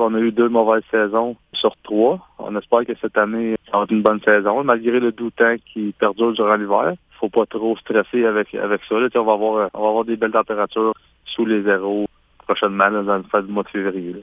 On a eu deux mauvaises saisons sur trois. On espère que cette année, ça va être une bonne saison, malgré le doux temps qui perdure durant l'hiver. Faut pas trop stresser avec avec ça. on va avoir on va avoir des belles températures sous les zéros prochainement dans le fin du mois de février.